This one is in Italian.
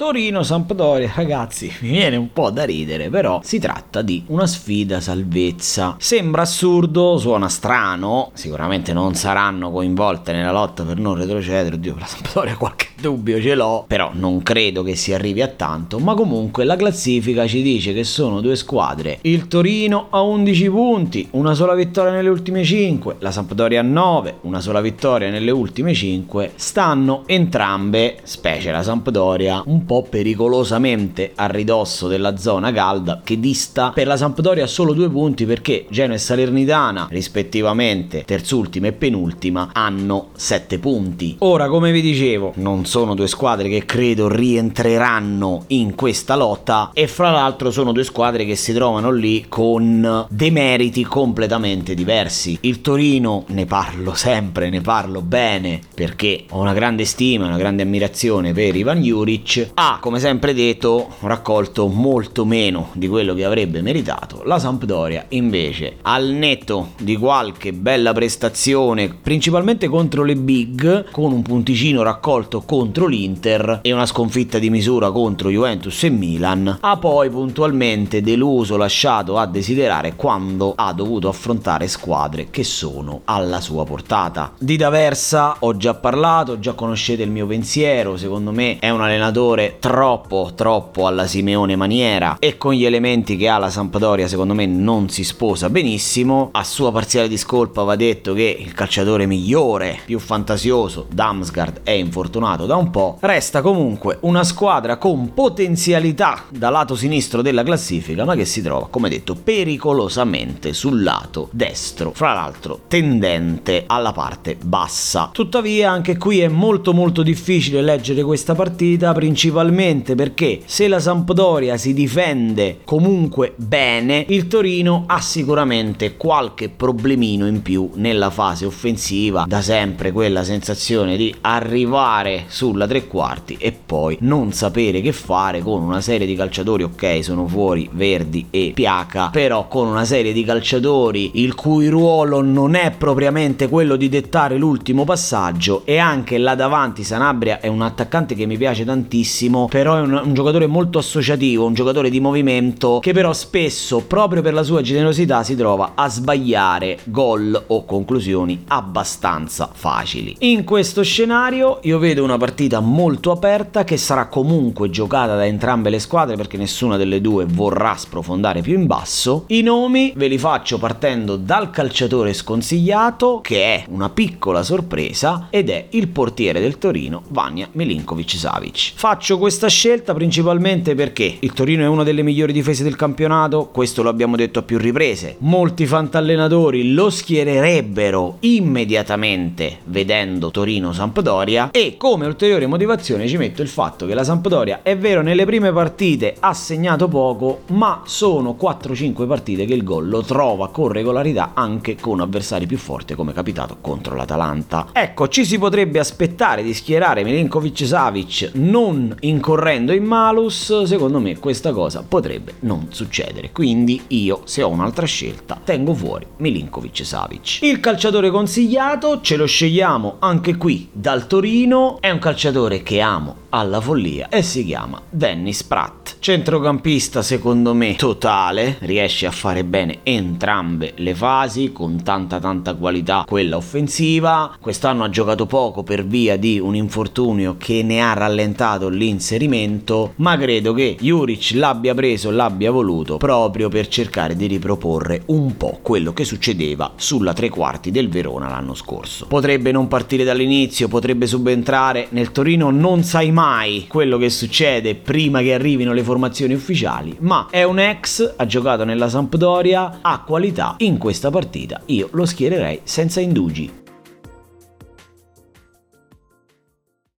Torino-Sampdoria, ragazzi, mi viene un po' da ridere, però si tratta di una sfida salvezza. Sembra assurdo, suona strano, sicuramente non saranno coinvolte nella lotta per non retrocedere, oddio, la Sampdoria qualche dubbio ce l'ho, però non credo che si arrivi a tanto, ma comunque la classifica ci dice che sono due squadre. Il Torino ha 11 punti, una sola vittoria nelle ultime 5, la Sampdoria a 9, una sola vittoria nelle ultime 5, stanno entrambe, specie la Sampdoria, un po' pericolosamente a ridosso della zona calda che dista per la Sampdoria solo due punti perché Genoa e Salernitana, rispettivamente terzultima e penultima, hanno 7 punti. Ora, come vi dicevo, non sono due squadre che credo rientreranno in questa lotta e fra l'altro sono due squadre che si trovano lì con demeriti completamente diversi. Il Torino ne parlo sempre, ne parlo bene perché ho una grande stima, una grande ammirazione per Ivan Juric, ha come sempre detto raccolto molto meno di quello che avrebbe meritato. La Sampdoria invece al netto di qualche bella prestazione principalmente contro le big con un punticino raccolto contro l'Inter e una sconfitta di misura contro Juventus e Milan, ha poi puntualmente deluso, lasciato a desiderare quando ha dovuto affrontare squadre che sono alla sua portata. Di D'Aversa ho già parlato, già conoscete il mio pensiero, secondo me è un allenatore troppo troppo alla Simeone maniera e con gli elementi che ha la Sampdoria secondo me non si sposa benissimo. A sua parziale discolpa va detto che il calciatore migliore, più fantasioso, Damsgaard è infortunato da un po', resta comunque una squadra con potenzialità dal lato sinistro della classifica, ma che si trova, come detto, pericolosamente sul lato destro, fra l'altro tendente alla parte bassa. Tuttavia anche qui è molto molto difficile leggere questa partita, principalmente perché se la Sampdoria si difende comunque bene, il Torino ha sicuramente qualche problemino in più nella fase offensiva, da sempre quella sensazione di arrivare sulla tre quarti e poi non sapere che fare con una serie di calciatori, ok, sono fuori Verdi e Piaca, però con una serie di calciatori il cui ruolo non è propriamente quello di dettare l'ultimo passaggio e anche là davanti Sanabria è un attaccante che mi piace tantissimo, però è un, un giocatore molto associativo, un giocatore di movimento che però spesso proprio per la sua generosità si trova a sbagliare gol o conclusioni abbastanza facili. In questo scenario io vedo una partita molto aperta che sarà comunque giocata da entrambe le squadre perché nessuna delle due vorrà sprofondare più in basso. I nomi ve li faccio partendo dal calciatore sconsigliato che è una piccola sorpresa ed è il portiere del Torino Vania Milinkovic Savic. Faccio questa scelta principalmente perché il Torino è una delle migliori difese del campionato, questo lo abbiamo detto a più riprese. Molti fantallenatori lo schiererebbero immediatamente vedendo Torino Sampdoria e come ulteriore motivazione ci metto il fatto che la Sampdoria è vero nelle prime partite ha segnato poco, ma sono 4-5 partite che il gol lo trova con regolarità anche con avversari più forti come è capitato contro l'Atalanta. Ecco, ci si potrebbe aspettare di schierare Milinkovic Savic non incorrendo in malus, secondo me questa cosa potrebbe non succedere. Quindi io, se ho un'altra scelta, tengo fuori Milinkovic Savic. Il calciatore consigliato ce lo scegliamo anche qui dal Torino, è un calciatore che amo alla follia e si chiama Dennis Pratt. Centrocampista secondo me totale, riesce a fare bene entrambe le fasi con tanta tanta qualità quella offensiva. Quest'anno ha giocato poco per via di un infortunio che ne ha rallentato l'inserimento, ma credo che Juric l'abbia preso, l'abbia voluto proprio per cercare di riproporre un po' quello che succedeva sulla tre quarti del Verona l'anno scorso. Potrebbe non partire dall'inizio, potrebbe subentrare, nel Torino non sai mai quello che succede prima che arrivino le formazioni ufficiali, ma è un ex, ha giocato nella Sampdoria, ha qualità in questa partita. Io lo schiererei senza indugi.